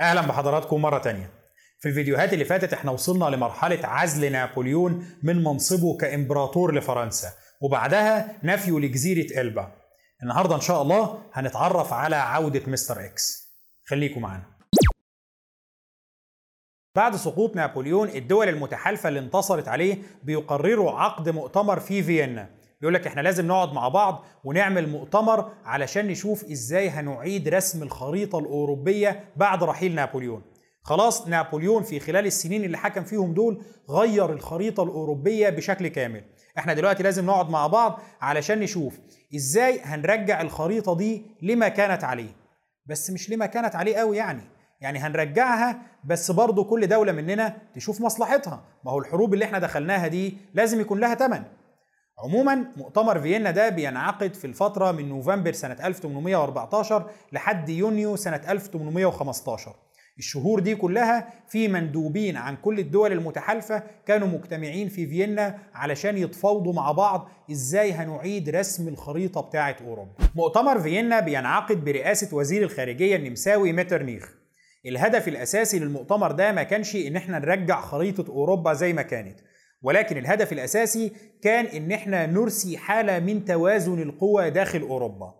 أهلا بحضراتكم مرة تانية. في الفيديوهات اللي فاتت إحنا وصلنا لمرحلة عزل نابليون من منصبه كإمبراطور لفرنسا وبعدها نفيه لجزيرة إلبا. النهارده إن شاء الله هنتعرف على عودة مستر إكس. خليكم معانا. بعد سقوط نابليون الدول المتحالفة اللي انتصرت عليه بيقرروا عقد مؤتمر في فيينا. بيقول لك إحنا لازم نقعد مع بعض ونعمل مؤتمر علشان نشوف إزاي هنعيد رسم الخريطة الأوروبية بعد رحيل نابليون. خلاص نابليون في خلال السنين اللي حكم فيهم دول غير الخريطة الأوروبية بشكل كامل. إحنا دلوقتي لازم نقعد مع بعض علشان نشوف إزاي هنرجع الخريطة دي لما كانت عليه. بس مش لما كانت عليه قوي يعني. يعني هنرجعها بس برضه كل دولة مننا تشوف مصلحتها. ما هو الحروب اللي إحنا دخلناها دي لازم يكون لها تمن. عموما مؤتمر فيينا ده بينعقد في الفترة من نوفمبر سنة 1814 لحد يونيو سنة 1815 الشهور دي كلها في مندوبين عن كل الدول المتحالفة كانوا مجتمعين في فيينا علشان يتفاوضوا مع بعض إزاي هنعيد رسم الخريطة بتاعة أوروبا. مؤتمر فيينا بينعقد برئاسة وزير الخارجية النمساوي ميترنيخ الهدف الأساسي للمؤتمر ده ما كانش إن إحنا نرجع خريطة أوروبا زي ما كانت. ولكن الهدف الأساسي كان إن إحنا نرسي حالة من توازن القوى داخل أوروبا.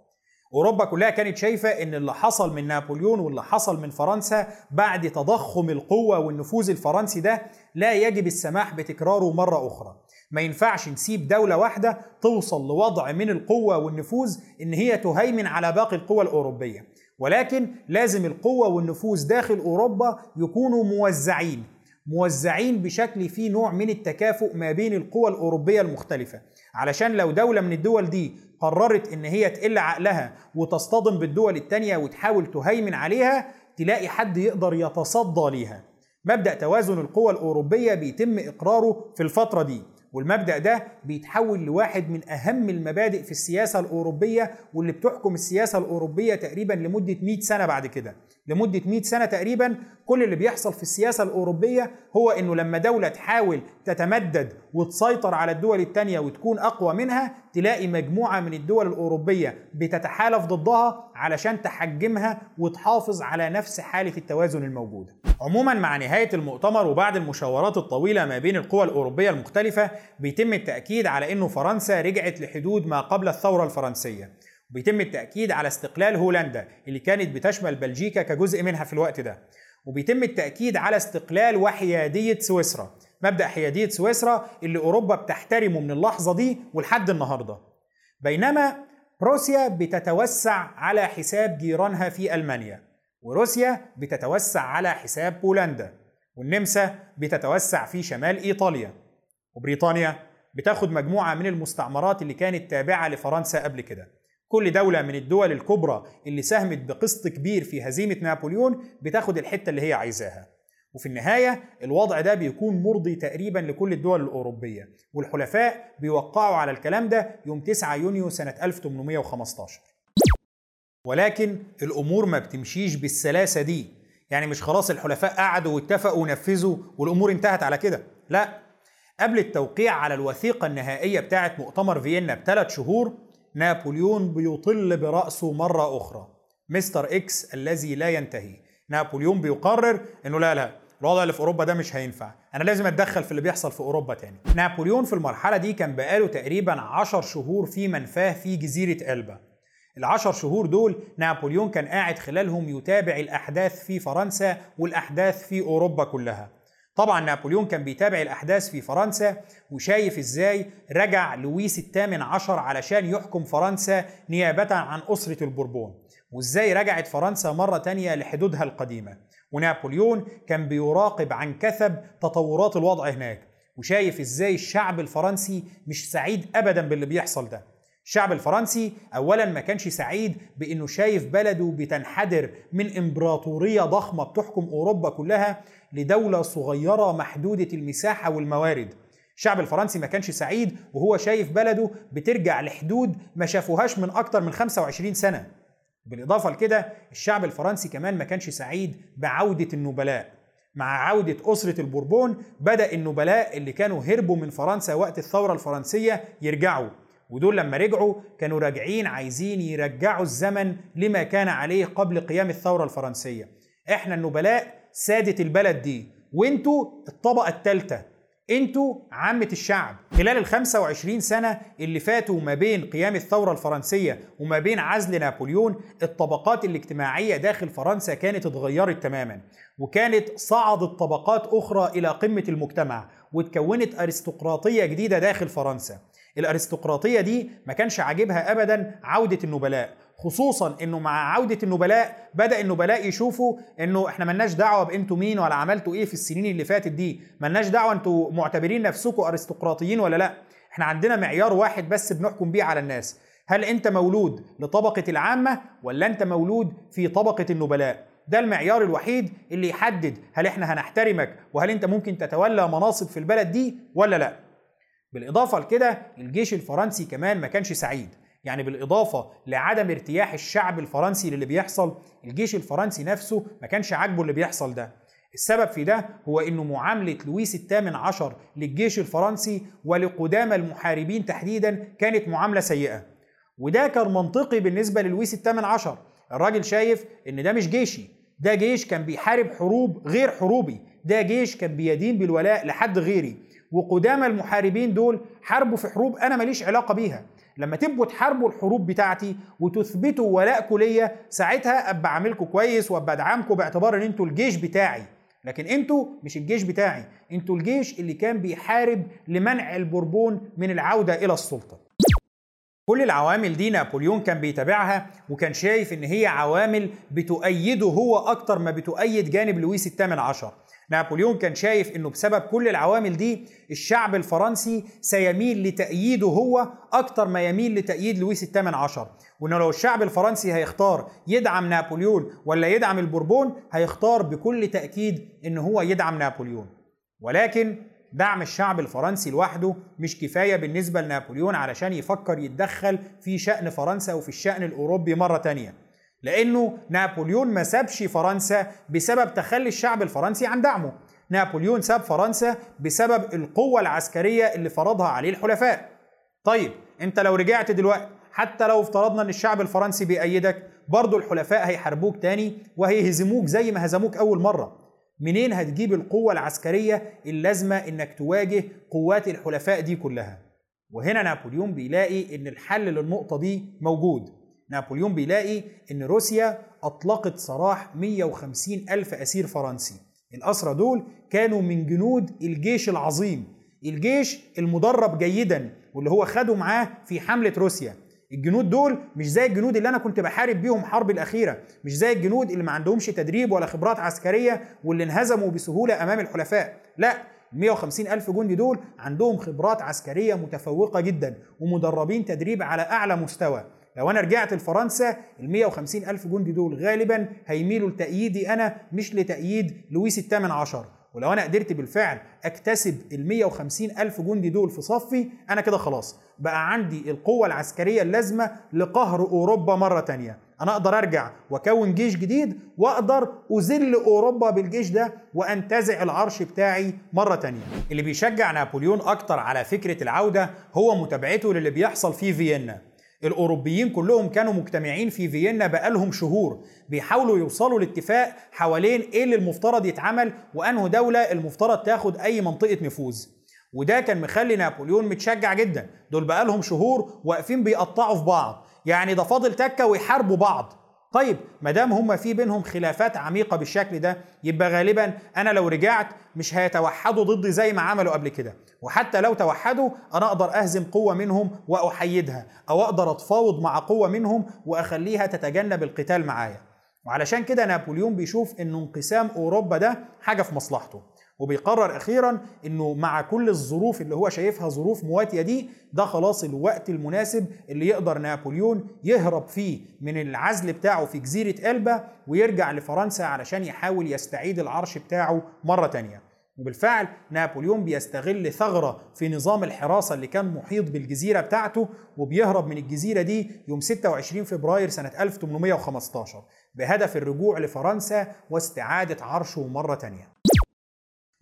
أوروبا كلها كانت شايفة إن اللي حصل من نابليون واللي حصل من فرنسا بعد تضخم القوة والنفوذ الفرنسي ده لا يجب السماح بتكراره مرة أخرى. ما ينفعش نسيب دولة واحدة توصل لوضع من القوة والنفوذ إن هي تهيمن على باقي القوى الأوروبية. ولكن لازم القوة والنفوذ داخل أوروبا يكونوا موزعين. موزعين بشكل فيه نوع من التكافؤ ما بين القوى الأوروبية المختلفة. علشان لو دولة من الدول دي قررت إن هي تقل عقلها وتصطدم بالدول التانية وتحاول تهيمن عليها تلاقي حد يقدر يتصدى ليها. مبدأ توازن القوى الأوروبية بيتم إقراره في الفترة دي. والمبدأ ده بيتحول لواحد من أهم المبادئ في السياسة الأوروبية واللي بتحكم السياسة الأوروبية تقريبا لمدة 100 سنة بعد كده. لمدة 100 سنة تقريبا كل اللي بيحصل في السياسة الأوروبية هو إنه لما دولة تحاول تتمدد وتسيطر على الدول التانية وتكون أقوى منها تلاقي مجموعة من الدول الأوروبية بتتحالف ضدها علشان تحجمها وتحافظ على نفس حالة التوازن الموجودة. عموما مع نهاية المؤتمر وبعد المشاورات الطويلة ما بين القوى الأوروبية المختلفة بيتم التأكيد على أنه فرنسا رجعت لحدود ما قبل الثورة الفرنسية. وبيتم التأكيد على استقلال هولندا اللي كانت بتشمل بلجيكا كجزء منها في الوقت ده. وبيتم التأكيد على استقلال وحيادية سويسرا. مبدأ حيادية سويسرا اللي أوروبا بتحترمه من اللحظة دي ولحد النهاردة. بينما روسيا بتتوسع على حساب جيرانها في ألمانيا وروسيا بتتوسع على حساب بولندا والنمسا بتتوسع في شمال إيطاليا. وبريطانيا بتاخد مجموعة من المستعمرات اللي كانت تابعة لفرنسا قبل كده. كل دولة من الدول الكبرى اللي ساهمت بقسط كبير في هزيمة نابليون بتاخد الحتة اللي هي عايزاها. وفي النهاية الوضع ده بيكون مرضي تقريبا لكل الدول الأوروبية والحلفاء بيوقعوا على الكلام ده يوم 9 يونيو سنة 1815 ولكن الأمور ما بتمشيش بالسلاسة دي. يعني مش خلاص الحلفاء قعدوا واتفقوا ونفذوا والأمور انتهت على كده. لا. قبل التوقيع على الوثيقة النهائية بتاعة مؤتمر فيينا بثلاث شهور نابليون بيطل برأسه مرة أخرى. مستر إكس الذي لا ينتهي. نابليون بيقرر إنه لا لا. الوضع اللي في أوروبا ده مش هينفع. أنا لازم أتدخل في اللي بيحصل في أوروبا تاني. نابليون في المرحلة دي كان بقاله تقريبا عشر شهور في منفاه في جزيرة ألبا. العشر شهور دول نابليون كان قاعد خلالهم يتابع الأحداث في فرنسا والأحداث في أوروبا كلها. طبعا نابليون كان بيتابع الأحداث في فرنسا وشايف إزاي رجع لويس الثامن عشر علشان يحكم فرنسا نيابة عن أسرة البوربون وإزاي رجعت فرنسا مرة تانية لحدودها القديمة. ونابليون كان بيراقب عن كثب تطورات الوضع هناك وشايف إزاي الشعب الفرنسي مش سعيد أبدا باللي بيحصل ده. الشعب الفرنسي اولا ما كانش سعيد بإنه شايف بلده بتنحدر من إمبراطورية ضخمة بتحكم أوروبا كلها لدولة صغيرة محدودة المساحة والموارد. الشعب الفرنسي ما كانش سعيد وهو شايف بلده بترجع لحدود ما شافوهاش من أكتر من 25 سنة. بالإضافة لكده الشعب الفرنسي كمان ما كانش سعيد بعودة النبلاء. مع عودة أسرة البوربون بدأ النبلاء اللي كانوا هربوا من فرنسا وقت الثورة الفرنسية يرجعوا. ودول لما رجعوا كانوا راجعين عايزين يرجعوا الزمن لما كان عليه قبل قيام الثورة الفرنسية. إحنا النبلاء سادة البلد دي وإنتوا الطبقة الثالثة. أنتوا عامة الشعب خلال ال 25 سنة اللي فاتوا ما بين قيام الثورة الفرنسية وما بين عزل نابليون الطبقات الاجتماعية داخل فرنسا كانت اتغيرت تماما وكانت صعدت طبقات أخرى إلى قمة المجتمع وتكونت أرستقراطية جديدة داخل فرنسا. الأرستقراطية دي ما كانش عاجبها أبدا عودة النبلاء خصوصا إنه مع عودة النبلاء بدأ النبلاء يشوفوا إنه إحنا ملناش دعوة بأنتوا مين ولا عملتوا إيه في السنين اللي فاتت دي. ملناش دعوة أنتوا معتبرين نفسكم أرستقراطيين ولا لأ. إحنا عندنا معيار واحد بس بنحكم بيه على الناس. هل أنت مولود لطبقة العامة ولا أنت مولود في طبقة النبلاء؟ ده المعيار الوحيد اللي يحدد هل إحنا هنحترمك وهل أنت ممكن تتولى مناصب في البلد دي ولا لأ. بالإضافة لكده الجيش الفرنسي كمان ما كانش سعيد. يعني بالإضافة لعدم ارتياح الشعب الفرنسي للي بيحصل الجيش الفرنسي نفسه ما كانش عاجبه اللي بيحصل ده. السبب في ده هو إنه معاملة لويس الثامن عشر للجيش الفرنسي ولقدامى المحاربين تحديدا كانت معاملة سيئة. وده كان منطقي بالنسبة للويس الثامن عشر. الراجل شايف إن ده مش جيشي ده جيش كان بيحارب حروب غير حروبي ده جيش كان بيدين بالولاء لحد غيري. وقدامى المحاربين دول حاربوا في حروب أنا ماليش علاقة بيها. لما تبقوا تحاربوا الحروب بتاعتي وتثبتوا ولاءكم ليا ساعتها أبقى عاملكم كويس وأبقى أدعمكم باعتبار إن أنتوا الجيش بتاعي. لكن أنتوا مش الجيش بتاعي أنتوا الجيش اللي كان بيحارب لمنع البوربون من العودة إلى السلطة. كل العوامل دي نابليون كان بيتابعها وكان شايف إن هي عوامل بتؤيده هو أكتر ما بتؤيد جانب لويس الثامن عشر. نابليون كان شايف إنه بسبب كل العوامل دي الشعب الفرنسي سيميل لتأييده هو أكتر ما يميل لتأييد لويس الثامن عشر. وإنه لو الشعب الفرنسي هيختار يدعم نابليون ولا يدعم البوربون هيختار بكل تأكيد إن هو يدعم نابليون. ولكن دعم الشعب الفرنسي لوحده مش كفاية بالنسبة لنابليون علشان يفكر يتدخل في شأن فرنسا وفي الشأن الأوروبي مرة تانية. لأنه نابليون ما سابش فرنسا بسبب تخلي الشعب الفرنسي عن دعمه. نابليون ساب فرنسا بسبب القوة العسكرية اللي فرضها عليه الحلفاء. طيب انت لو رجعت دلوقتي حتى لو افترضنا ان الشعب الفرنسي بيأيدك برضه الحلفاء هيحاربوك تاني وهيهزموك زي ما هزموك أول مرة. منين هتجيب القوة العسكرية اللازمة إنك تواجه قوات الحلفاء دي كلها؟ وهنا نابليون بيلاقي إن الحل للنقطة دي موجود. نابليون بيلاقي إن روسيا أطلقت سراح 150 ألف أسير فرنسي. الأسرى دول كانوا من جنود الجيش العظيم الجيش المدرب جيدا واللي هو خده معاه في حملة روسيا. الجنود دول مش زي الجنود اللي أنا كنت بحارب بيهم حرب الأخيرة مش زي الجنود اللي ما عندهمش تدريب ولا خبرات عسكرية واللي انهزموا بسهولة أمام الحلفاء. لا 150 ألف جندي دول عندهم خبرات عسكرية متفوقة جدا ومدربين تدريب على أعلى مستوى. لو أنا رجعت لفرنسا ال 150 ألف جندي دول غالبا هيميلوا لتأييدي أنا مش لتأييد لويس الثامن عشر. ولو أنا قدرت بالفعل أكتسب ال 150 ألف جندي دول في صفي أنا كده خلاص. بقى عندي القوة العسكرية اللازمة لقهر أوروبا مرة تانية. أنا أقدر أرجع وأكون جيش جديد وأقدر أذل أوروبا بالجيش ده وأنتزع العرش بتاعي مرة تانية. اللي بيشجع نابليون أكتر على فكرة العودة هو متابعته للي بيحصل في فيينا. الأوروبيين كلهم كانوا مجتمعين في فيينا بقالهم شهور بيحاولوا يوصلوا لاتفاق حوالين إيه اللي المفترض يتعمل وأنه دولة المفترض تاخد أي منطقة نفوذ. وده كان مخلي نابليون متشجع جدا. دول بقالهم شهور واقفين بيقطعوا في بعض. يعني ده فاضل تكة ويحاربوا بعض. طيب ما دام هم في بينهم خلافات عميقة بالشكل ده يبقى غالبا أنا لو رجعت مش هيتوحدوا ضدي زي ما عملوا قبل كده. وحتى لو توحدوا أنا أقدر أهزم قوة منهم وأحيدها أو أقدر أتفاوض مع قوة منهم وأخليها تتجنب القتال معايا. وعلشان كده نابليون بيشوف ان انقسام أوروبا ده حاجة في مصلحته. وبيقرر أخيرا إنه مع كل الظروف اللي هو شايفها ظروف مواتية دي ده خلاص الوقت المناسب اللي يقدر نابليون يهرب فيه من العزل بتاعه في جزيرة إلبا ويرجع لفرنسا علشان يحاول يستعيد العرش بتاعه مرة تانية. وبالفعل نابليون بيستغل ثغرة في نظام الحراسة اللي كان محيط بالجزيرة بتاعته وبيهرب من الجزيرة دي يوم 26 فبراير سنة 1815 بهدف الرجوع لفرنسا واستعادة عرشه مرة تانية.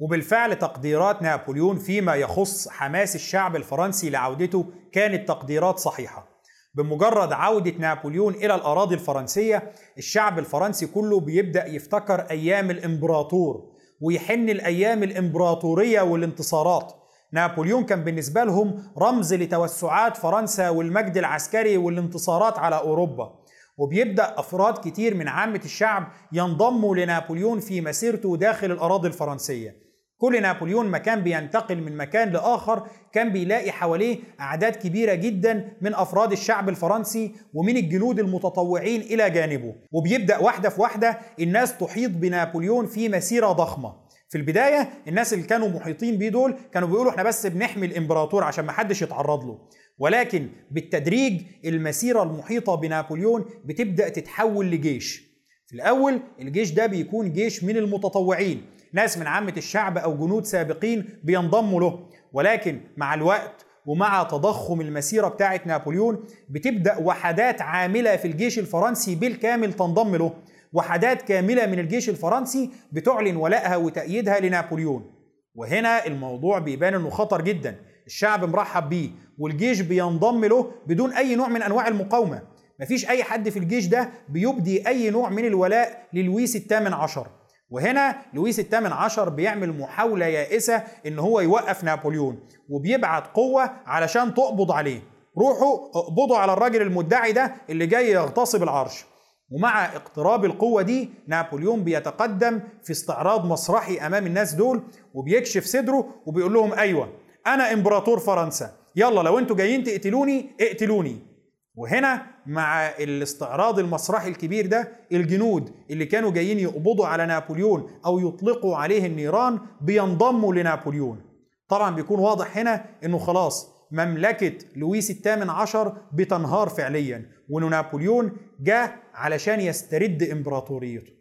وبالفعل تقديرات نابليون فيما يخص حماس الشعب الفرنسي لعودته كانت تقديرات صحيحة. بمجرد عودة نابليون إلى الأراضي الفرنسية الشعب الفرنسي كله بيبدأ يفتكر أيام الإمبراطور ويحن الأيام الإمبراطورية والانتصارات. نابليون كان بالنسبة لهم رمز لتوسعات فرنسا والمجد العسكري والانتصارات على أوروبا. وبيبدأ أفراد كتير من عامة الشعب ينضموا لنابليون في مسيرته داخل الأراضي الفرنسية. كل نابليون ما كان بينتقل من مكان لآخر كان بيلاقي حواليه أعداد كبيرة جدا من أفراد الشعب الفرنسي ومن الجنود المتطوعين إلى جانبه. وبيبدأ واحدة في واحدة الناس تحيط بنابليون في مسيرة ضخمة. في البداية الناس اللي كانوا محيطين بيه دول كانوا بيقولوا إحنا بس بنحمي الإمبراطور عشان ما حدش يتعرض له. ولكن بالتدريج المسيرة المحيطة بنابليون بتبدأ تتحول لجيش. في الأول الجيش ده بيكون جيش من المتطوعين. ناس من عامة الشعب أو جنود سابقين بينضموا له. ولكن مع الوقت ومع تضخم المسيرة بتاعة نابليون بتبدأ وحدات عاملة في الجيش الفرنسي بالكامل تنضم له. وحدات كاملة من الجيش الفرنسي بتعلن ولائها وتأييدها لنابليون. وهنا الموضوع بيبان إنه خطر جدا. الشعب مرحب بيه والجيش بينضم له بدون أي نوع من أنواع المقاومة. مفيش أي حد في الجيش ده بيبدي أي نوع من الولاء للويس الثامن عشر. وهنا لويس الثامن عشر بيعمل محاولة يائسة إن هو يوقف نابليون وبيبعت قوة علشان تقبض عليه. روحوا اقبضوا على الراجل المدعي ده اللي جاي يغتصب العرش. ومع اقتراب القوة دي نابليون بيتقدم في استعراض مسرحي أمام الناس دول وبيكشف صدره وبيقول لهم أيوة أنا إمبراطور فرنسا. يلا لو أنتوا جايين تقتلوني اقتلوني. وهنا مع الاستعراض المسرحي الكبير ده الجنود اللي كانوا جايين يقبضوا على نابليون أو يطلقوا عليه النيران بينضموا لنابليون. طبعا بيكون واضح هنا إنه خلاص مملكة لويس الثامن عشر بتنهار فعليا وإنه نابليون جاء علشان يسترد إمبراطوريته.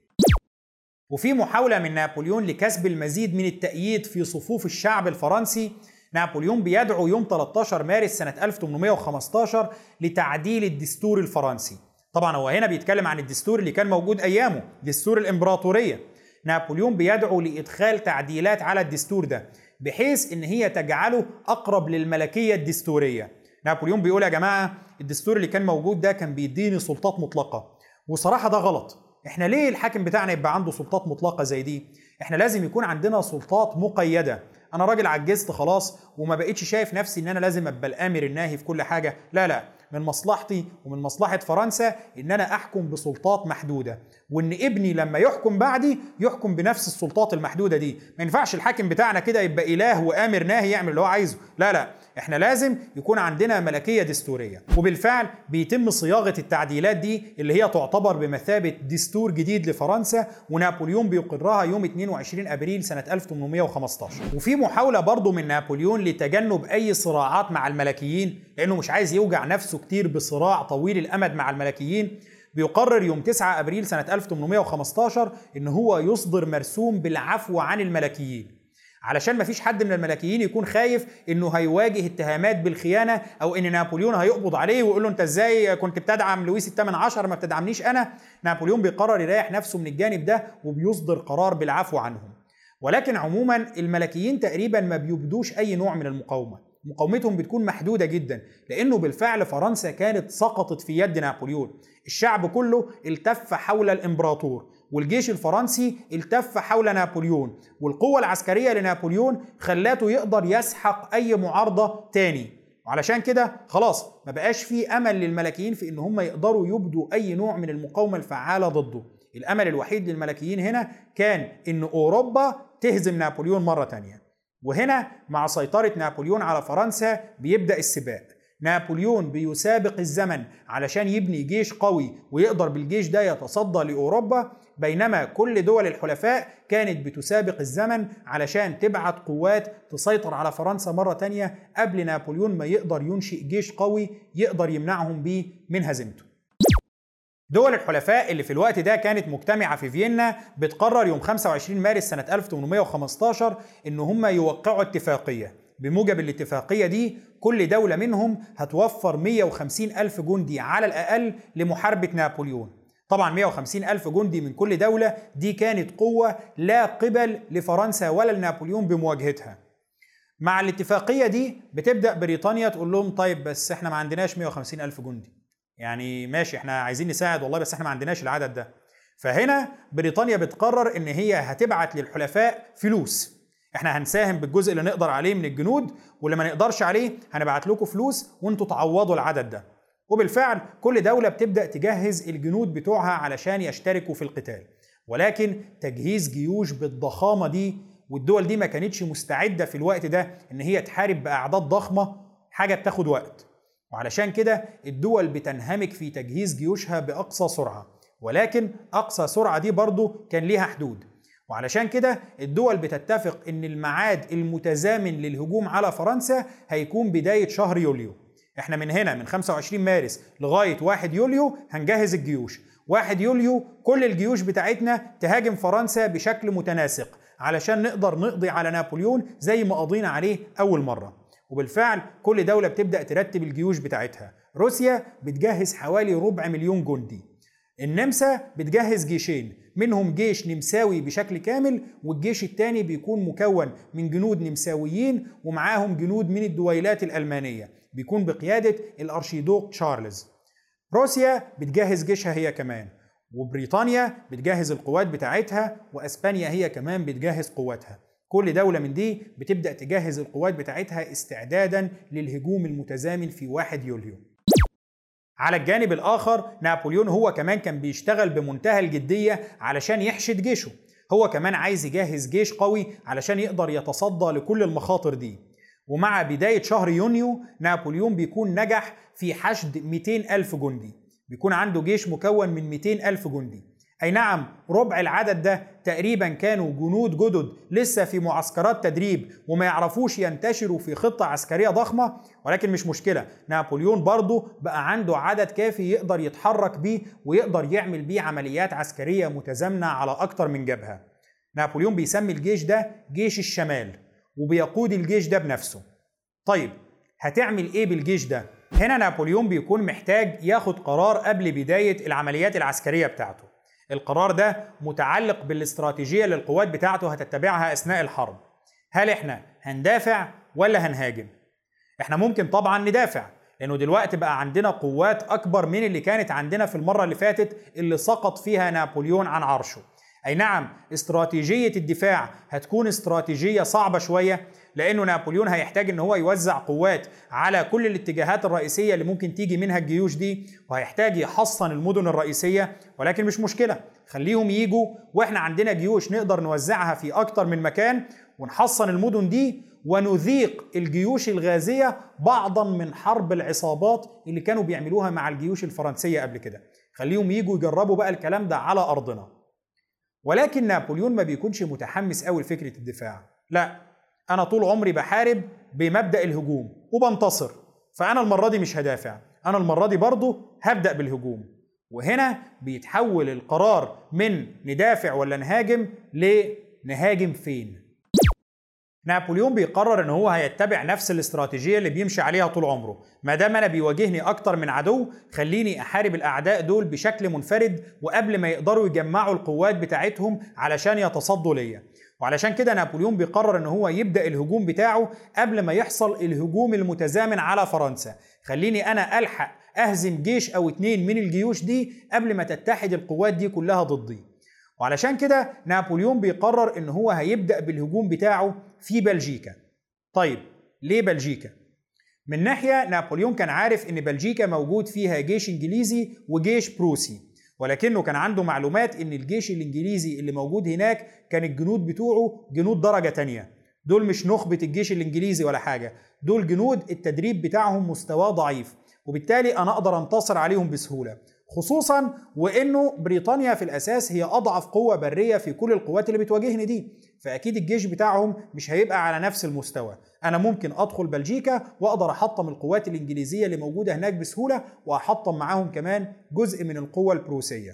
وفي محاولة من نابليون لكسب المزيد من التأييد في صفوف الشعب الفرنسي نابليون بيدعو يوم 13 مارس سنة 1815 لتعديل الدستور الفرنسي. طبعا هو هنا بيتكلم عن الدستور اللي كان موجود أيامه دستور الإمبراطورية. نابليون بيدعو لإدخال تعديلات على الدستور ده بحيث إن هي تجعله أقرب للملكية الدستورية. نابليون بيقول يا جماعة الدستور اللي كان موجود ده كان بيديني سلطات مطلقة. وصراحة ده غلط. إحنا ليه الحاكم بتاعنا يبقى عنده سلطات مطلقة زي دي؟ إحنا لازم يكون عندنا سلطات مقيدة. أنا راجل عجزت خلاص وما بقتش شايف نفسي إن أنا لازم أبقى الامر الناهي في كل حاجة. لا لا من مصلحتي ومن مصلحة فرنسا إن أنا أحكم بسلطات محدودة. وإن ابني لما يحكم بعدي يحكم بنفس السلطات المحدودة دي. ما ينفعش الحاكم بتاعنا كده يبقى إله وامر ناهي يعمل اللي هو عايزه. لا لا. إحنا لازم يكون عندنا ملكية دستورية. وبالفعل بيتم صياغة التعديلات دي اللي هي تعتبر بمثابة دستور جديد لفرنسا ونابليون بيقرها يوم 22 أبريل سنة 1815 وفي محاولة برضه من نابليون لتجنب أي صراعات مع الملكيين لأنه مش عايز يوجع نفسه كتير بصراع طويل الأمد مع الملكيين بيقرر يوم 9 أبريل سنة 1815 إن هو يصدر مرسوم بالعفو عن الملكيين. علشان مفيش حد من الملكيين يكون خايف إنه هيواجه اتهامات بالخيانة أو إن نابليون هيقبض عليه ويقول له أنت إزاي كنت بتدعم لويس الثامن عشر ما بتدعمنيش أنا؟ نابليون بيقرر يريح نفسه من الجانب ده وبيصدر قرار بالعفو عنهم. ولكن عموما الملكيين تقريبا ما بيبدوش أي نوع من المقاومة. مقاومتهم بتكون محدودة جدا لأنه بالفعل فرنسا كانت سقطت في يد نابليون. الشعب كله التف حول الإمبراطور. والجيش الفرنسي التف حول نابليون والقوة العسكرية لنابليون خلاته يقدر يسحق أي معارضة تاني. وعلشان كده خلاص ما بقاش في أمل للملكيين في إن هم يقدروا يبدوا أي نوع من المقاومة الفعالة ضده. الأمل الوحيد للملكيين هنا كان إن أوروبا تهزم نابليون مرة تانية. وهنا مع سيطرة نابليون على فرنسا بيبدأ السباق. نابليون بيسابق الزمن علشان يبني جيش قوي ويقدر بالجيش ده يتصدى لأوروبا بينما كل دول الحلفاء كانت بتسابق الزمن علشان تبعت قوات تسيطر على فرنسا مرة تانية قبل نابليون ما يقدر ينشئ جيش قوي يقدر يمنعهم بيه من هزيمته. دول الحلفاء اللي في الوقت ده كانت مجتمعة في فيينا بتقرر يوم 25 مارس سنة 1815 إن هم يوقعوا اتفاقية. بموجب الاتفاقية دي كل دولة منهم هتوفر 150 ألف جندي على الأقل لمحاربة نابليون. طبعا 150 ألف جندي من كل دولة دي كانت قوة لا قبل لفرنسا ولا لنابليون بمواجهتها. مع الاتفاقية دي بتبدأ بريطانيا تقول لهم طيب بس إحنا ما عندناش 150 ألف جندي. يعني ماشي إحنا عايزين نساعد والله بس إحنا ما عندناش العدد ده. فهنا بريطانيا بتقرر إن هي هتبعت للحلفاء فلوس. إحنا هنساهم بالجزء اللي نقدر عليه من الجنود واللي ما نقدرش عليه هنبعت لكم فلوس وانتوا تعوضوا العدد ده. وبالفعل كل دولة بتبدأ تجهز الجنود بتوعها علشان يشتركوا في القتال. ولكن تجهيز جيوش بالضخامة دي والدول دي ما كانتش مستعدة في الوقت ده إن هي تحارب بأعداد ضخمة حاجة بتاخد وقت. وعلشان كده الدول بتنهمك في تجهيز جيوشها بأقصى سرعة. ولكن أقصى سرعة دي برضو كان ليها حدود. وعلشان كده الدول بتتفق إن الميعاد المتزامن للهجوم على فرنسا هيكون بداية شهر يوليو. إحنا من هنا من 25 مارس لغاية 1 يوليو هنجهز الجيوش. 1 يوليو كل الجيوش بتاعتنا تهاجم فرنسا بشكل متناسق علشان نقدر نقضي على نابليون زي ما قضينا عليه أول مرة. وبالفعل كل دولة بتبدأ ترتب الجيوش بتاعتها. روسيا بتجهز حوالي ربع مليون جندي. النمسا بتجهز جيشين. منهم جيش نمساوي بشكل كامل والجيش الثاني بيكون مكون من جنود نمساويين ومعاهم جنود من الدويلات الألمانية. بيكون بقيادة الأرشيدوق تشارلز. روسيا بتجهز جيشها هي كمان وبريطانيا بتجهز القوات بتاعتها وأسبانيا هي كمان بتجهز قواتها. كل دولة من دي بتبدأ تجهز القوات بتاعتها استعدادا للهجوم المتزامن في 1 يوليو. على الجانب الآخر نابليون هو كمان كان بيشتغل بمنتهى الجدية علشان يحشد جيشه. هو كمان عايز يجهز جيش قوي علشان يقدر يتصدى لكل المخاطر دي. ومع بداية شهر يونيو نابليون بيكون نجح في حشد 200 ألف جندي. بيكون عنده جيش مكون من 200 ألف جندي. أي نعم ربع العدد ده تقريبا كانوا جنود جدد لسه في معسكرات تدريب وما يعرفوش ينتشروا في خطة عسكرية ضخمة ولكن مش مشكلة نابليون برضه بقى عنده عدد كافي يقدر يتحرك بيه ويقدر يعمل بيه عمليات عسكرية متزامنة على أكتر من جبهة. نابليون بيسمي الجيش ده جيش الشمال وبيقود الجيش ده بنفسه. طيب هتعمل إيه بالجيش ده؟ هنا نابليون بيكون محتاج ياخد قرار قبل بداية العمليات العسكرية بتاعته. القرار ده متعلق بالاستراتيجية اللي القوات بتاعته هتتبعها أثناء الحرب. هل إحنا هندافع ولا هنهاجم؟ إحنا ممكن طبعا ندافع لأنه دلوقتي بقى عندنا قوات أكبر من اللي كانت عندنا في المرة اللي فاتت اللي سقط فيها نابليون عن عرشه. أي نعم استراتيجية الدفاع هتكون استراتيجية صعبة شوية لأنه نابليون هيحتاج إن هو يوزع قوات على كل الاتجاهات الرئيسية اللي ممكن تيجي منها الجيوش دي وهيحتاج يحصن المدن الرئيسية ولكن مش مشكلة خليهم يجوا وإحنا عندنا جيوش نقدر نوزعها في أكتر من مكان ونحصن المدن دي ونذيق الجيوش الغازية بعضا من حرب العصابات اللي كانوا بيعملوها مع الجيوش الفرنسية قبل كده. خليهم يجوا يجربوا بقى الكلام ده على أرضنا. ولكن نابليون ما بيكونش متحمس قوي لفكرة الدفاع. لا أنا طول عمري بحارب بمبدأ الهجوم وبنتصر فأنا المرة دي مش هدافع أنا المرة دي برضه هبدأ بالهجوم. وهنا بيتحول القرار من ندافع ولا نهاجم لنهاجم فين؟ نابليون بيقرر إن هو هيتبع نفس الاستراتيجية اللي بيمشي عليها طول عمره. ما دام أنا بيواجهني أكتر من عدو خليني أحارب الأعداء دول بشكل منفرد وقبل ما يقدروا يجمعوا القوات بتاعتهم علشان يتصدوا ليا. وعلشان كده نابليون بيقرر إن هو يبدأ الهجوم بتاعه قبل ما يحصل الهجوم المتزامن على فرنسا. خليني أنا ألحق أهزم جيش أو اتنين من الجيوش دي قبل ما تتحد القوات دي كلها ضدي. وعلشان كده نابليون بيقرر إن هو هيبدأ بالهجوم بتاعه في بلجيكا. طيب ليه بلجيكا؟ من ناحية نابليون كان عارف إن بلجيكا موجود فيها جيش إنجليزي وجيش بروسي ولكنه كان عنده معلومات إن الجيش الإنجليزي اللي موجود هناك كان الجنود بتوعه جنود درجة تانية. دول مش نخبة الجيش الإنجليزي ولا حاجة دول جنود التدريب بتاعهم مستواه ضعيف وبالتالي أنا أقدر أنتصر عليهم بسهولة. خصوصا وإنه بريطانيا في الأساس هي أضعف قوة برية في كل القوات اللي بتواجهني دي. فأكيد الجيش بتاعهم مش هيبقى على نفس المستوى. أنا ممكن أدخل بلجيكا وأقدر أحطم القوات الإنجليزية اللي موجودة هناك بسهولة وأحطم معاهم كمان جزء من القوة البروسية.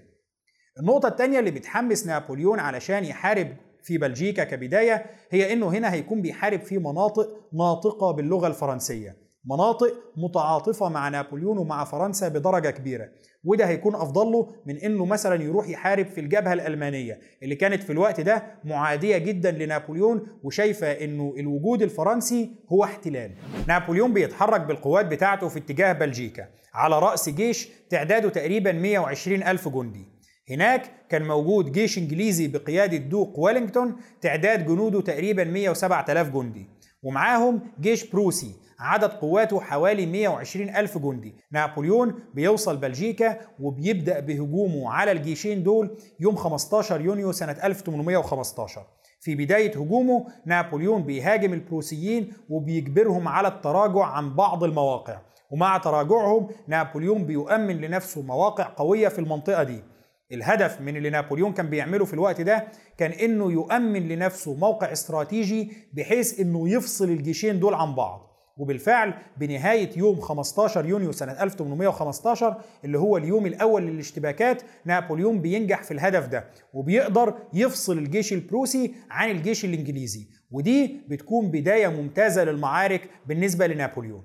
النقطة الثانية اللي بتحمس نابليون علشان يحارب في بلجيكا كبداية هي إنه هنا هيكون بيحارب في مناطق ناطقة باللغة الفرنسية. مناطق متعاطفة مع نابليون ومع فرنسا بدرجة كبيرة. وده هيكون أفضل له من إنه مثلا يروح يحارب في الجبهة الألمانية اللي كانت في الوقت ده معادية جدا لنابليون وشايفة إنه الوجود الفرنسي هو احتلال. نابليون بيتحرك بالقوات بتاعته في اتجاه بلجيكا على رأس جيش تعداده تقريبا 120 ألف جندي. هناك كان موجود جيش إنجليزي بقيادة دوق ويلينغتون تعداد جنوده تقريبا 107 ألاف جندي. ومعاهم جيش بروسي عدد قواته حوالي 120 ألف جندي. نابليون بيوصل بلجيكا وبيبدأ بهجومه على الجيشين دول يوم 15 يونيو سنة 1815 في بداية هجومه نابليون بيهاجم البروسيين وبيجبرهم على التراجع عن بعض المواقع. ومع تراجعهم نابليون بيؤمن لنفسه مواقع قوية في المنطقة دي. الهدف من اللي نابليون كان بيعمله في الوقت ده كان إنه يؤمن لنفسه موقع استراتيجي بحيث إنه يفصل الجيشين دول عن بعض. وبالفعل بنهاية يوم 15 يونيو سنة 1815 اللي هو اليوم الأول للاشتباكات نابليون بينجح في الهدف ده وبيقدر يفصل الجيش البروسي عن الجيش الإنجليزي. ودي بتكون بداية ممتازة للمعارك بالنسبة لنابليون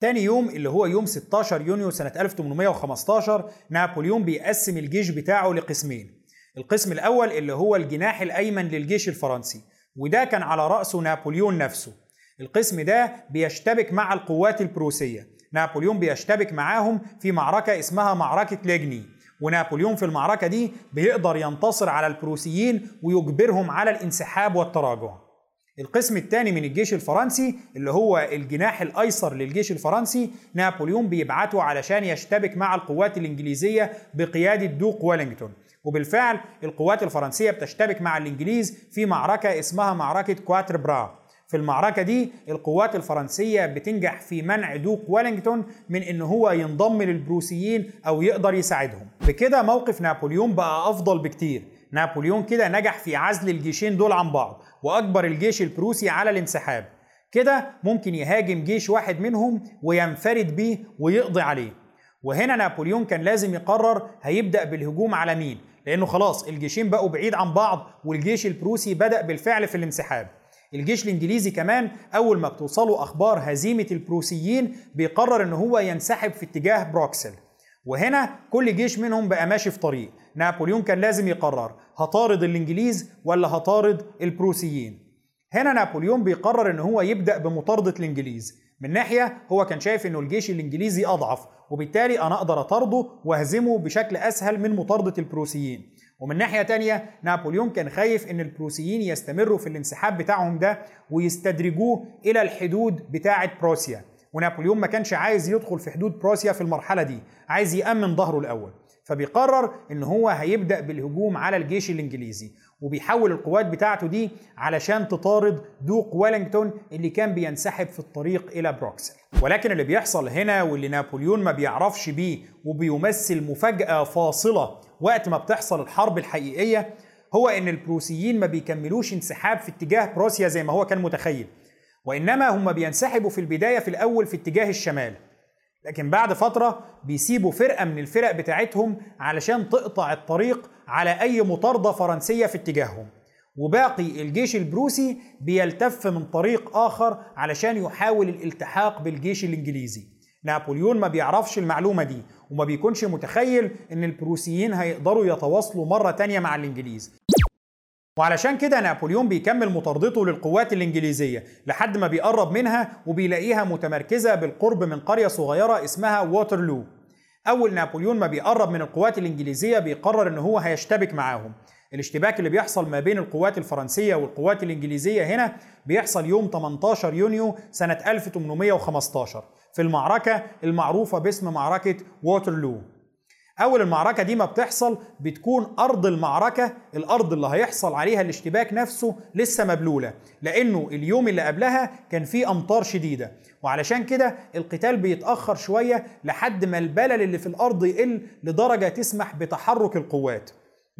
تاني يوم اللي هو يوم 16 يونيو سنة 1815 نابليون بيقسم الجيش بتاعه لقسمين. القسم الأول اللي هو الجناح الأيمن للجيش الفرنسي وده كان على رأسه نابليون نفسه. القسم ده بيشتبك مع القوات البروسية. نابليون بيشتبك معاهم في معركة اسمها معركة ليجني. ونابليون في المعركة دي بيقدر ينتصر على البروسيين ويجبرهم على الانسحاب والتراجع. القسم الثاني من الجيش الفرنسي اللي هو الجناح الأيسر للجيش الفرنسي نابليون بيبعته علشان يشتبك مع القوات الإنجليزية بقيادة دوق ويلينغتون. وبالفعل القوات الفرنسية بتشتبك مع الإنجليز في معركة اسمها معركة كواتر برا في المعركة دي القوات الفرنسية بتنجح في منع دوق ويلينغتون من إن هو ينضم للبروسيين أو يقدر يساعدهم. بكده موقف نابليون بقى أفضل بكتير. نابليون كده نجح في عزل الجيشين دول عن بعض وأجبر الجيش البروسي على الانسحاب. كده ممكن يهاجم جيش واحد منهم وينفرد بيه ويقضي عليه. وهنا نابليون كان لازم يقرر هيبدأ بالهجوم على مين. لأنه خلاص الجيشين بقوا بعيد عن بعض والجيش البروسي بدأ بالفعل في الانسحاب. الجيش الإنجليزي كمان أول ما بتوصله أخبار هزيمة البروسيين بيقرر إن هو ينسحب في اتجاه بروكسل. وهنا كل جيش منهم بقى ماشي في طريق. نابليون كان لازم يقرر هيطارد الإنجليز ولا هيطارد البروسيين؟ هنا نابليون بيقرر إن هو يبدأ بمطاردة الإنجليز. من ناحية هو كان شايف إنه الجيش الإنجليزي أضعف وبالتالي أنا أقدر أطارده وأهزمه بشكل أسهل من مطاردة البروسيين. ومن ناحية تانية نابليون كان خايف إن البروسيين يستمروا في الانسحاب بتاعهم ده ويستدرجوه إلى الحدود بتاعة بروسيا. ونابليون ما كانش عايز يدخل في حدود بروسيا في المرحلة دي عايز يأمن ظهره الأول. فبيقرر إن هو هيبدأ بالهجوم على الجيش الإنجليزي وبيحول القوات بتاعته دي علشان تطارد دوق ويلينغتون اللي كان بينسحب في الطريق إلى بروكسل. ولكن اللي بيحصل هنا واللي نابليون ما بيعرفش بيه وبيمثل مفاجأة فاصلة وقت ما بتحصل الحرب الحقيقية هو إن البروسيين ما بيكملوش انسحاب في اتجاه بروسيا زي ما هو كان متخيل. وإنما هم بينسحبوا في البداية في الأول في اتجاه الشمال. لكن بعد فترة بيسيبوا فرقة من الفرق بتاعتهم علشان تقطع الطريق على أي مطاردة فرنسية في اتجاههم. وباقي الجيش البروسي بيلتف من طريق آخر علشان يحاول الالتحاق بالجيش الإنجليزي. نابليون ما بيعرفش المعلومة دي وما بيكونش متخيل إن البروسيين هيقدروا يتواصلوا مرة تانية مع الإنجليز. وعلشان كده نابليون بيكمل مطاردته للقوات الإنجليزية لحد ما بيقرب منها وبيلاقيها متمركزة بالقرب من قرية صغيرة اسمها ووترلو أول نابليون ما بيقرب من القوات الإنجليزية بيقرر إن هو هيشتبك معاهم. الاشتباك اللي بيحصل ما بين القوات الفرنسية والقوات الإنجليزية هنا بيحصل يوم 18 يونيو سنة 1815 في المعركة المعروفة باسم معركة ووترلو أول المعركة دي ما بتحصل بتكون أرض المعركة الأرض اللي هيحصل عليها الاشتباك نفسه لسه مبلولة لأنه اليوم اللي قبلها كان فيه أمطار شديدة. وعلشان كده القتال بيتأخر شوية لحد ما البلل اللي في الأرض يقل لدرجة تسمح بتحرك القوات.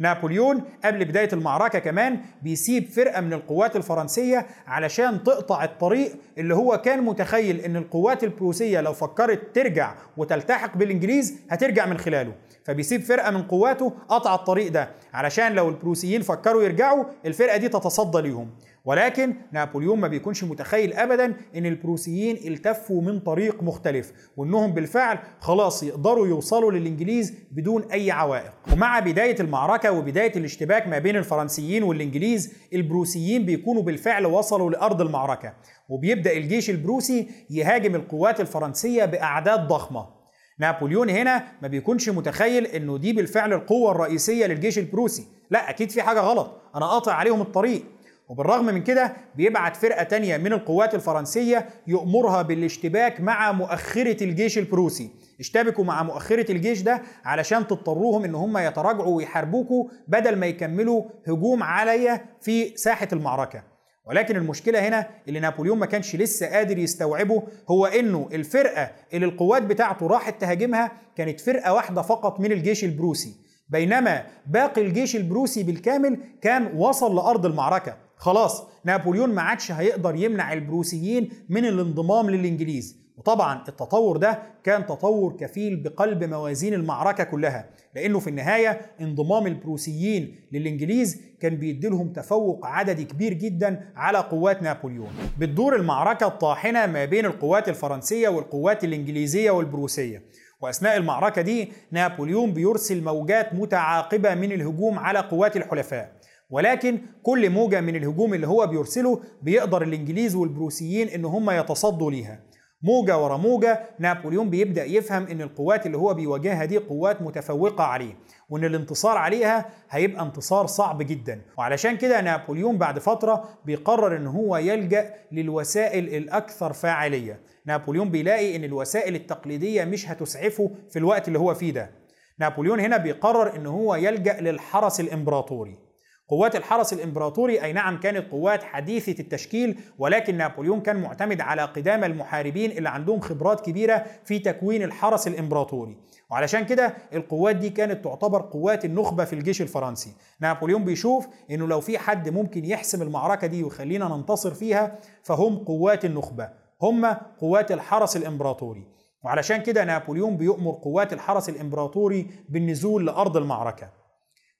نابليون قبل بداية المعركة كمان بيسيب فرقة من القوات الفرنسية علشان تقطع الطريق اللي هو كان متخيل إن القوات البروسية لو فكرت ترجع وتلتحق بالإنجليز هترجع من خلاله. فبيسيب فرقة من قواته قطع الطريق ده. علشان لو البروسيين فكروا يرجعوا الفرقة دي تتصدى ليهم. ولكن نابليون ما بيكونش متخيل ابدا إن البروسيين التفوا من طريق مختلف وإنهم بالفعل خلاص يقدروا يوصلوا للإنجليز بدون أي عوائق. ومع بداية المعركة وبداية الاشتباك ما بين الفرنسيين والإنجليز البروسيين بيكونوا بالفعل وصلوا لأرض المعركة. وبيبدأ الجيش البروسي يهاجم القوات الفرنسية بأعداد ضخمة. نابليون هنا ما بيكونش متخيل إنه دي بالفعل القوة الرئيسية للجيش البروسي. لا أكيد في حاجة غلط. أنا قاطع عليهم الطريق. وبالرغم من كده بيبعت فرقة تانية من القوات الفرنسية يأمرها بالاشتباك مع مؤخرة الجيش البروسي. اشتبكوا مع مؤخرة الجيش ده علشان تضطروهم إن هم يتراجعوا ويحاربوكوا بدل ما يكملوا هجوم عليا في ساحة المعركة. ولكن المشكلة هنا اللي نابليون ما كانش لسه قادر يستوعبه هو إنه الفرقة اللي القوات بتاعته راحت تهاجمها كانت فرقة واحدة فقط من الجيش البروسي. بينما باقي الجيش البروسي بالكامل كان وصل لأرض المعركة. خلاص نابليون ما عادش هيقدر يمنع البروسيين من الانضمام للإنجليز. وطبعا التطور ده كان تطور كفيل بقلب موازين المعركة كلها لأنه في النهاية انضمام البروسيين للإنجليز كان بيديلهم تفوق عددي كبير جدا على قوات نابليون. بتدور المعركة الطاحنة ما بين القوات الفرنسية والقوات الإنجليزية والبروسية. وأثناء المعركة دي نابليون بيرسل موجات متعاقبة من الهجوم على قوات الحلفاء. ولكن كل موجة من الهجوم اللي هو بيرسله بيقدر الإنجليز والبروسيين إن هم يتصدوا ليها. موجة ورا موجة نابليون بيبدأ يفهم إن القوات اللي هو بيواجهها دي قوات متفوقة عليه وإن الانتصار عليها هيبقى انتصار صعب جدا. وعلشان كده نابليون بعد فترة بيقرر إن هو يلجأ للوسائل الأكثر فاعلية. نابليون بيلاقي إن الوسائل التقليدية مش هتسعفه في الوقت اللي هو فيه ده. نابليون هنا بيقرر إن هو يلجأ للحرس الإمبراطوري. قوات الحرس الإمبراطوري أي نعم كانت قوات حديثة التشكيل ولكن نابليون كان معتمد على قدام المحاربين اللي عندهم خبرات كبيرة في تكوين الحرس الإمبراطوري. وعلشان كده القوات دي كانت تعتبر قوات النخبة في الجيش الفرنسي. نابليون بيشوف إنه لو في حد ممكن يحسم المعركة دي ويخلينا ننتصر فيها فهم قوات النخبة. هم قوات الحرس الإمبراطوري. وعلشان كده نابليون بيؤمر قوات الحرس الإمبراطوري بالنزول لأرض المعركة.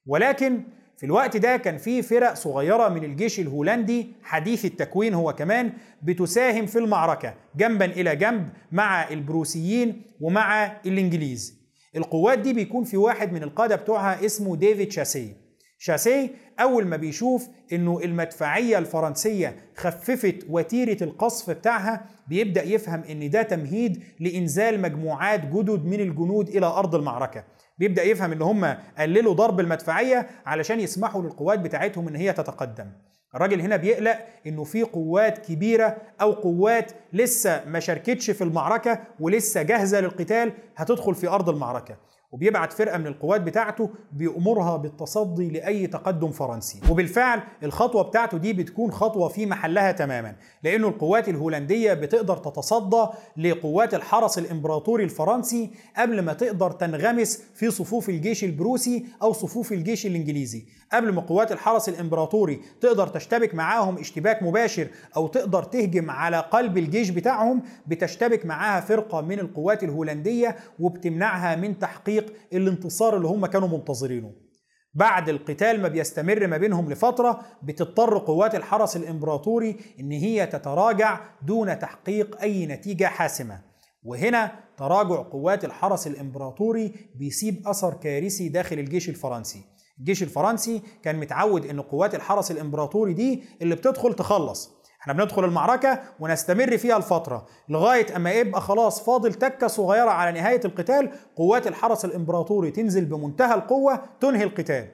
ولكن في الوقت ده كان في فرق صغيرة من الجيش الهولندي حديث التكوين هو كمان بتساهم في المعركة جنبا إلى جنب مع البروسيين ومع الإنجليز. القوات دي بيكون في واحد من القادة بتوعها اسمه ديفيد شاسي شاسي أول ما بيشوف إنه المدفعية الفرنسية خففت وتيرة القصف بتاعها بيبدأ يفهم إن ده تمهيد لإنزال مجموعات جدد من الجنود إلى أرض المعركة. بيبدأ يفهم إن هم قللوا ضرب المدفعية علشان يسمحوا للقوات بتاعتهم إن هي تتقدم. الراجل هنا بيقلق إنه في قوات كبيرة أو قوات لسه ما شاركتش في المعركة ولسه جاهزة للقتال هتدخل في أرض المعركة. وبيبعت فرقة من القوات بتاعته بيأمرها بالتصدي لأي تقدم فرنسي. وبالفعل الخطوة بتاعته دي بتكون خطوة في محلها تماما لأنه القوات الهولندية بتقدر تتصدى لقوات الحرس الإمبراطوري الفرنسي قبل ما تقدر تنغمس في صفوف الجيش البروسي أو صفوف الجيش الإنجليزي. قبل ما قوات الحرس الإمبراطوري تقدر تشتبك معاهم اشتباك مباشر أو تقدر تهجم على قلب الجيش بتاعهم بتشتبك معاها فرقة من القوات الهولندية وبتمنعها من تحقيق الانتصار اللي هم كانوا منتظرينه. بعد القتال ما بيستمر ما بينهم لفترة بتضطر قوات الحرس الإمبراطوري إن هي تتراجع دون تحقيق أي نتيجة حاسمة. وهنا تراجع قوات الحرس الإمبراطوري بيسيب أثر كارثي داخل الجيش الفرنسي. الجيش الفرنسي كان متعود إن قوات الحرس الإمبراطوري دي اللي بتدخل تخلص. إحنا بندخل المعركة ونستمر فيها الفترة لغاية أما يبقى خلاص فاضل تكة صغيرة على نهاية القتال قوات الحرس الإمبراطوري تنزل بمنتهى القوة تنهي القتال.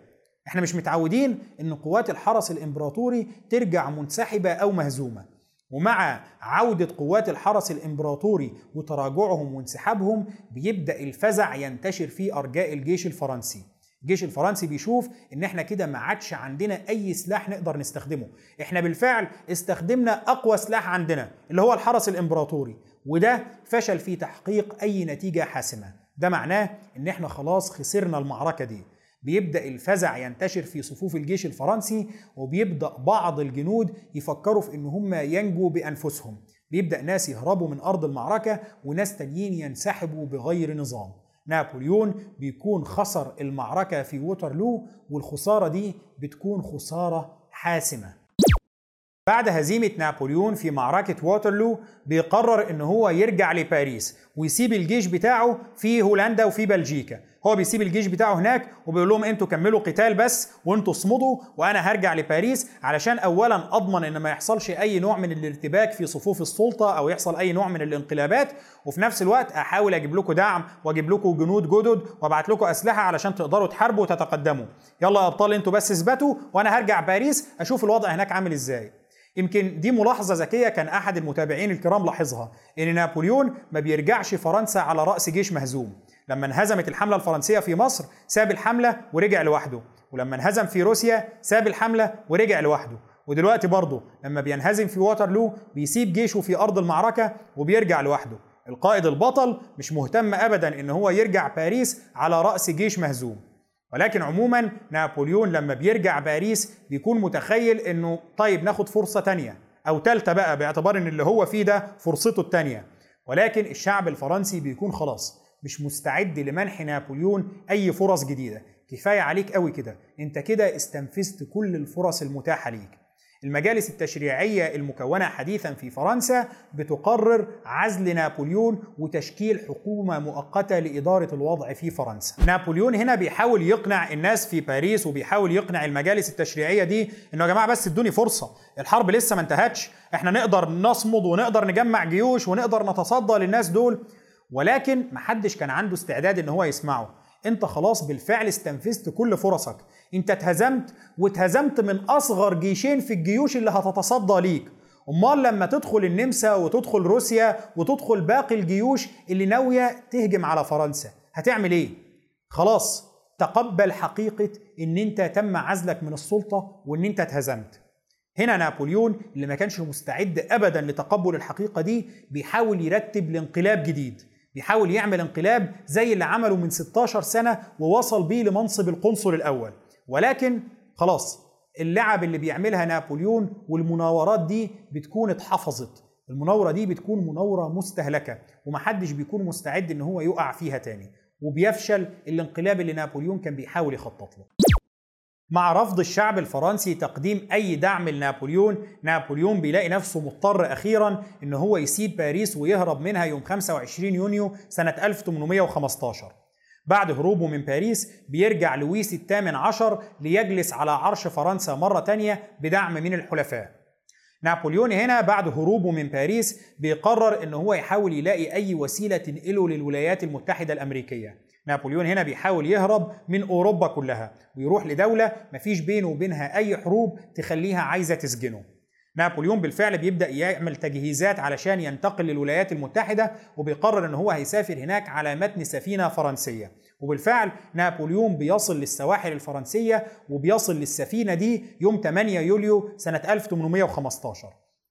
إحنا مش متعودين إن قوات الحرس الإمبراطوري ترجع منسحبة أو مهزومة. ومع عودة قوات الحرس الإمبراطوري وتراجعهم وانسحابهم بيبدأ الفزع ينتشر في أرجاء الجيش الفرنسي. الجيش الفرنسي بيشوف إن إحنا كده ما عادش عندنا أي سلاح نقدر نستخدمه. إحنا بالفعل استخدمنا أقوى سلاح عندنا اللي هو الحرس الإمبراطوري وده فشل في تحقيق أي نتيجة حاسمة. ده معناه إن إحنا خلاص خسرنا المعركة دي. بيبدأ الفزع ينتشر في صفوف الجيش الفرنسي وبيبدأ بعض الجنود يفكروا في إن هم ينجوا بأنفسهم. بيبدأ ناس يهربوا من أرض المعركة وناس تانيين ينسحبوا بغير نظام. نابليون بيكون خسر المعركة في ووترلو والخسارة دي بتكون خسارة حاسمة. بعد هزيمة نابليون في معركة واترلو بيقرر إن هو يرجع لباريس ويسيب الجيش بتاعه في هولندا وفي بلجيكا. هو بيسيب الجيش بتاعه هناك وبيقول لهم أنتوا كملوا قتال بس وانتوا اصمدوا وأنا هرجع لباريس علشان اولا أضمن إن ما يحصلش أي نوع من الارتباك في صفوف السلطة أو يحصل أي نوع من الانقلابات. وفي نفس الوقت أحاول أجيب لكم دعم وأجيب لكم جنود جدد وأبعت لكم أسلحة علشان تقدروا تحاربوا وتتقدموا. يلا يا أبطال أنتوا بس اثبتوا وأنا هرجع باريس أشوف الوضع هناك عامل إزاي. يمكن دي ملاحظة ذكية كان أحد المتابعين الكرام لاحظها إن نابليون ما بيرجعش فرنسا على رأس جيش مهزوم. لما انهزمت الحملة الفرنسية في مصر ساب الحملة ورجع لوحده. ولما انهزم في روسيا ساب الحملة ورجع لوحده. ودلوقتي برضه لما بينهزم في واترلو بيسيب جيشه في أرض المعركة وبيرجع لوحده. القائد البطل مش مهتم أبدا إن هو يرجع باريس على رأس جيش مهزوم. ولكن عموما نابليون لما بيرجع باريس بيكون متخيل إنه طيب ناخد فرصة تانية أو تالتة بقى باعتبار إن اللي هو فيه ده فرصته التانية. ولكن الشعب الفرنسي بيكون خلاص مش مستعد لمنح نابليون أي فرص جديدة. كفاية عليك قوي كده. أنت كده استنفذت كل الفرص المتاحة ليك. المجالس التشريعية المكونة حديثا في فرنسا بتقرر عزل نابليون وتشكيل حكومة مؤقتة لإدارة الوضع في فرنسا. نابليون هنا بيحاول يقنع الناس في باريس وبيحاول يقنع المجالس التشريعية دي إنه يا جماعة بس ادوني فرصة الحرب لسه ما انتهتش إحنا نقدر نصمد ونقدر نجمع جيوش ونقدر نتصدى للناس دول ولكن محدش كان عنده استعداد إن هو يسمعه. انت خلاص بالفعل استنفذت كل فرصك. انت اتهزمت واتهزمت من اصغر جيشين في الجيوش اللي هتتصدى ليك. امال لما تدخل النمسا وتدخل روسيا وتدخل باقي الجيوش اللي ناوية تهجم على فرنسا هتعمل إيه؟ خلاص تقبل حقيقة إن أنت تم عزلك من السلطة وإن أنت اتهزمت. هنا نابليون اللي ما كانش مستعد ابدا لتقبل الحقيقة دي بيحاول يرتب لانقلاب جديد. بيحاول يعمل انقلاب زي اللي عمله من 16 سنة ووصل بيه لمنصب القنصل الأول. ولكن خلاص اللعب اللي بيعملها نابليون والمناورات دي بتكون اتحفظت. المناورة دي بتكون مناورة مستهلكة ومحدش بيكون مستعد إن هو يقع فيها تاني. وبيفشل الانقلاب اللي نابليون كان بيحاول يخطط له. مع رفض الشعب الفرنسي تقديم أي دعم لنابليون. نابليون بيلاقي نفسه مضطر أخيرا إن هو يسيب باريس ويهرب منها يوم 25 يونيو سنة 1815 بعد هروبه من باريس بيرجع لويس الثامن عشر ليجلس على عرش فرنسا مرة تانية بدعم من الحلفاء. نابليون هنا بعد هروبه من باريس بيقرر إن هو يحاول يلاقي أي وسيلة تنقله للولايات المتحدة الأمريكية. نابليون هنا بيحاول يهرب من أوروبا كلها ويروح لدولة مفيش بينه وبينها أي حروب تخليها عايزة تسجنه. نابليون بالفعل بيبدأ يعمل تجهيزات علشان ينتقل للولايات المتحدة وبيقرر إن هو هيسافر هناك على متن سفينة فرنسية. وبالفعل نابليون بيصل للسواحل الفرنسية وبيصل للسفينة دي يوم 8 يوليو سنة 1815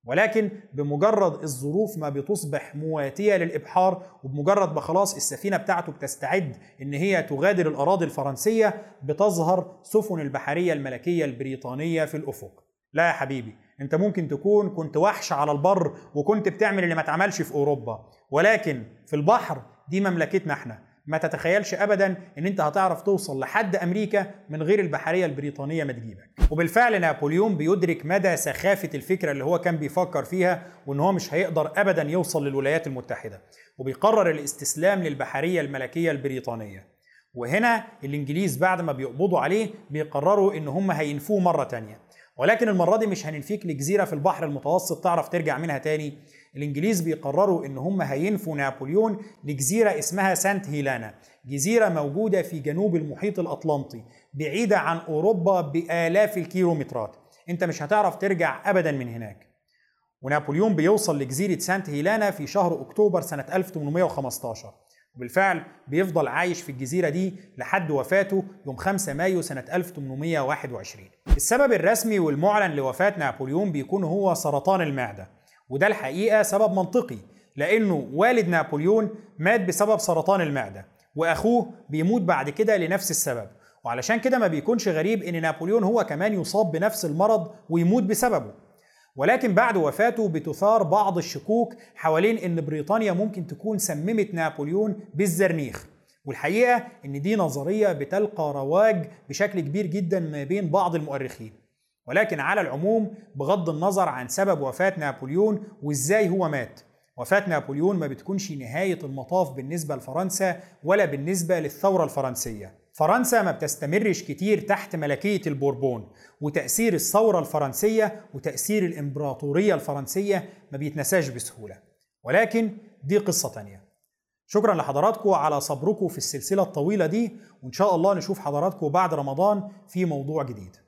ولكن بمجرد الظروف ما بتصبح مواتية للإبحار وبمجرد ما خلاص السفينة بتاعته بتستعد إن هي تغادر الأراضي الفرنسية بتظهر سفن البحرية الملكية البريطانية في الأفق. لا يا حبيبي أنت ممكن تكون كنت وحش على البر وكنت بتعمل اللي ما اتعملش في أوروبا ولكن في البحر دي مملكتنا إحنا. ما تتخيلش ابدا إن أنت هتعرف توصل لحد أمريكا من غير البحرية البريطانية ما تجيبك. وبالفعل نابليون بيدرك مدى سخافة الفكرة اللي هو كان بيفكر فيها وإن هو مش هيقدر ابدا يوصل للولايات المتحدة. وبيقرر الاستسلام للبحرية الملكية البريطانية. وهنا الإنجليز بعد ما بيقبضوا عليه بيقرروا إن هم هينفوه مرة تانية. ولكن المرة دي مش هننفيك لجزيرة في البحر المتوسط تعرف ترجع منها تاني. الإنجليز بيقرروا إن هم هينفوا نابليون لجزيرة اسمها سانت هيلانا جزيرة موجودة في جنوب المحيط الأطلنطي بعيدة عن أوروبا بآلاف الكيلومترات. أنت مش هتعرف ترجع ابدا من هناك. ونابليون بيوصل لجزيرة سانت هيلانا في شهر أكتوبر سنة 1815 وبالفعل بيفضل عايش في الجزيرة دي لحد وفاته يوم 5 مايو سنة 1821 السبب الرسمي والمعلن لوفاة نابليون بيكون هو سرطان المعدة. وده الحقيقة سبب منطقي لأنه والد نابليون مات بسبب سرطان المعدة وأخوه بيموت بعد كده لنفس السبب. وعلشان كده ما بيكونش غريب إن نابليون هو كمان يصاب بنفس المرض ويموت بسببه. ولكن بعد وفاته بتثار بعض الشكوك حوالين إن بريطانيا ممكن تكون سممت نابليون بالزرنيخ. والحقيقة إن دي نظرية بتلقى رواج بشكل كبير جدا ما بين بعض المؤرخين. ولكن على العموم بغض النظر عن سبب وفاة نابليون وإزاي هو مات. وفاة نابليون ما بتكونش نهاية المطاف بالنسبة لفرنسا ولا بالنسبة للثورة الفرنسية. فرنسا ما بتستمرش كتير تحت ملكية البوربون وتأثير الثورة الفرنسية وتأثير الإمبراطورية الفرنسية ما بيتنساش بسهولة. ولكن دي قصة تانية. شكرا لحضراتكم على صبركم في السلسلة الطويلة دي وإن شاء الله نشوف حضراتكم بعد رمضان في موضوع جديد.